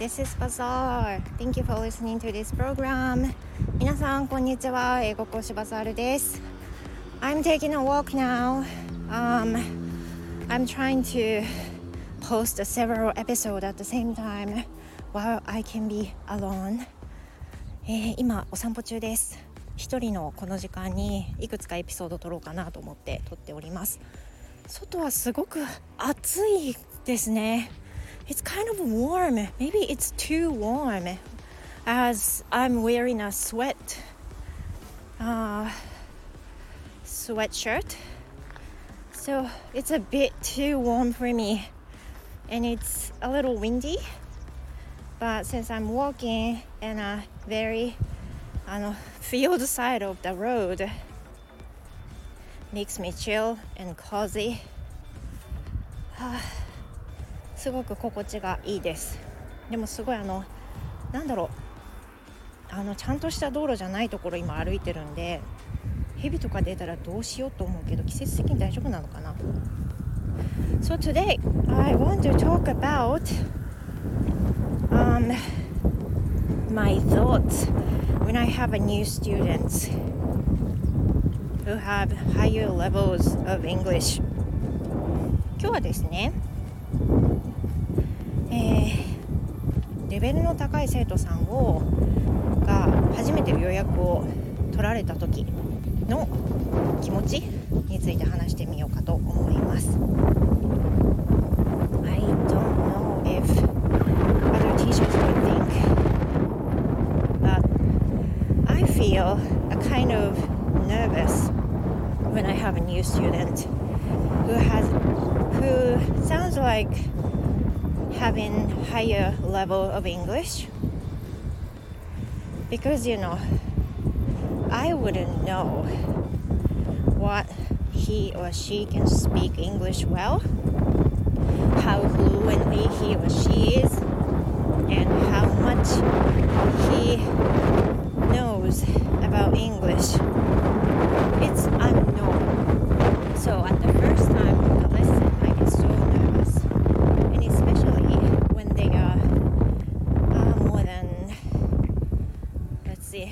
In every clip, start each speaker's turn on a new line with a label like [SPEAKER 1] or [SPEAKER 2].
[SPEAKER 1] This is Bazaar. Thank you for listening to this program. 皆さん、こんにちは。英語講師バザールです。I'm taking a walk now. Um, I'm trying to post several episodes at the same time while I can be alone. えー、今、お散歩中です。一人のこの時間にいくつかエピソード撮ろうかなと思って撮っております。外はすごく暑いですね。It's kind of warm. Maybe it's too warm as I'm wearing a sweat uh, sweatshirt. So it's a bit too warm for me and it's a little windy. But since I'm walking in a very uh, field side of the road, makes me chill and cozy. すごく心地がいいですでもすごいあのなんだろうあのちゃんとした道路じゃないところ今歩いてるんで蛇とか出たらどうしようと思うけど季節的に大丈夫なのかな So today I want to talk about um, my thoughts when I have a new students who have higher levels of English 今日はですねえー、レベルの高い生徒さんをが初めて予約を取られた時の気持ちについて話してみようかと思います。I don't know if other teachers would think, but I feel a kind of nervous when I have a new student who has who sounds like having higher level of English because you know I wouldn't know what he or she can speak English well, how fluently he or she is, and how much he knows about English.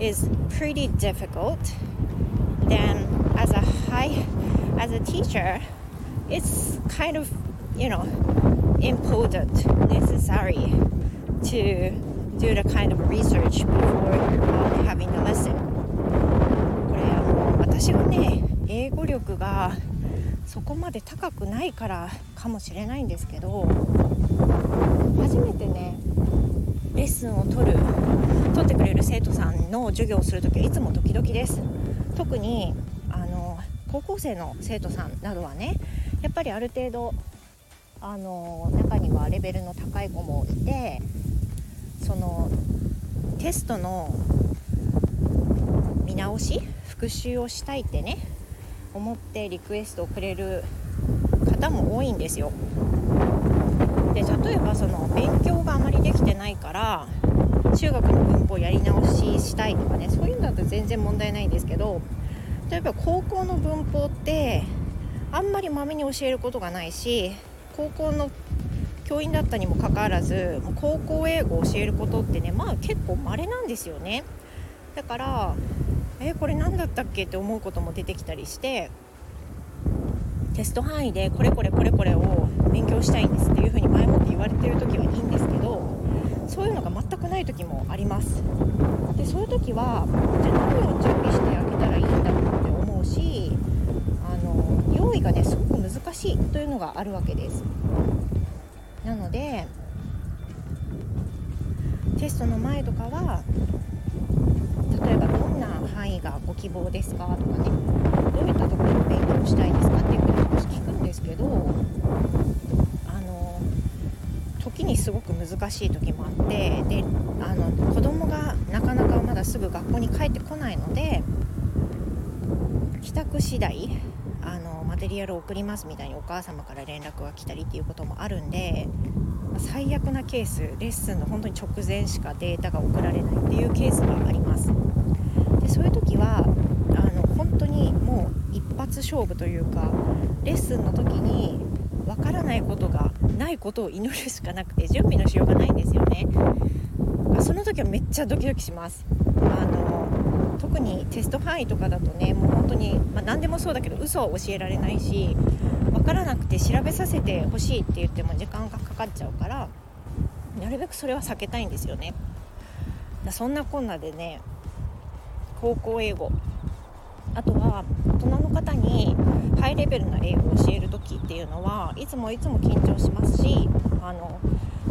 [SPEAKER 1] is pretty difficult. Then, as a high, as a teacher, it's kind of, you know, important, necessary to do the kind of research before uh, having a lesson これあの私がね英語力がそこまで高くないからかもしれないんですけど初めてねレッスンを取る取ってくれる生徒さんの授業をする時はいつもドキドキです。特にあの高校生の生徒さんなどはねやっぱりある程度あの中にはレベルの高い子もいてそのテストの見直し復習をしたいってね思ってリクエストをくれる方も多いんですよ。で例えばその勉強があまりできてないから中学の文法やり直ししたいとかねそういうんだと全然問題ないんですけど例えば高校の文法ってあんまりまめに教えることがないし高校の教員だったにもかかわらず高校英語を教えることってねまあ結構稀なんですよね。だからえこれ何だったっけって思うことも出てきたりしてテスト範囲でこれこれこれこれを勉強したいんですっていうふうに前もって言われてる時はいいんですけどそういうのが全くない時もあります。でそういう時はじゃあ何を準備してあげたらいいんだろうって思うしあの用意がねすごく難しいというのがあるわけです。なのでテストの前とかは例えばどんな範囲がご希望ですかとかねどういったところを勉強したいですかっていうふうに少し聞くんですけどにすごく難しい時もあってであの子供がなかなかまだすぐ学校に帰ってこないので帰宅次第あのマテリアルを送りますみたいにお母様から連絡が来たりっていうこともあるんで最悪なケースレッスンの本当に直前しかデータが送られないっていうケースがあります。でそういう時はあの本当にもう一発勝負というかレッスンの時にわからないことがないことを祈るしかなくて準備のしようがないんですよね。その時はめっちゃドキドキします。あの特にテスト範囲とかだとねもう本当に、まあ、何でもそうだけど嘘は教えられないし分からなくて調べさせてほしいって言っても時間がかかっちゃうからなるべくそれは避けたいんですよね。そんなこんなでね高校英語あとは大人の方にハイレベルな英語を教える時っていうのはいつもいつも緊張しますしあの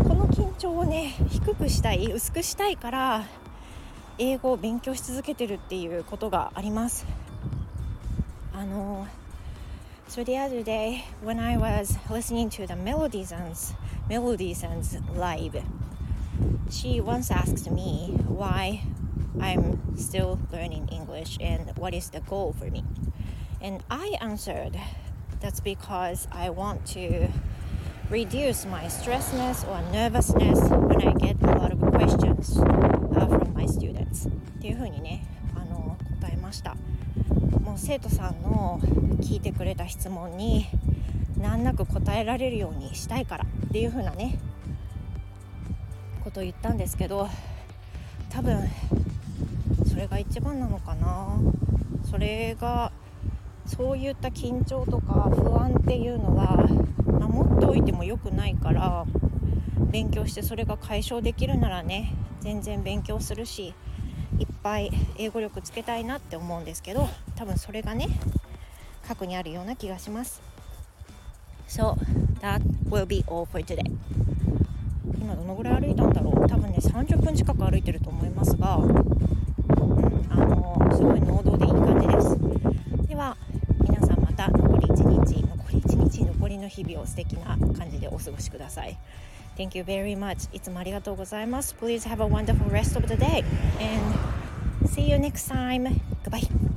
[SPEAKER 1] この緊張をね低くしたい薄くしたいから英語を勉強し続けてるっていうことがあります。あの So the other day when I was listening to the Melodiesons Melodiesons live she once asked me why I'm still learning English and what is the goal for me and I answered that's because I want to reduce my stressness or nervousness when I get a lot of questions uh, from my students っていうふうにねあの答えましたもう生徒さんの聞いてくれた質問に難なく答えられるようにしたいからっていうふうなねことを言ったんですけど多分れが一番なのかな。それがそういった緊張とか不安っていうのは守っておいても良くないから勉強してそれが解消できるならね全然勉強するしいっぱい英語力つけたいなって思うんですけど多分それがね過去にあるような気がします。So that will be all for today. 今どのぐらい歩いたんだろう。多分ね30分近く歩いてると思いますが、あのすごい能動でいい感じですでは皆さんまた残り1日残り1日残りの日々を素敵な感じでお過ごしください Thank you very much いつもありがとうございます Please have a wonderful rest of the day and see you next time Goodbye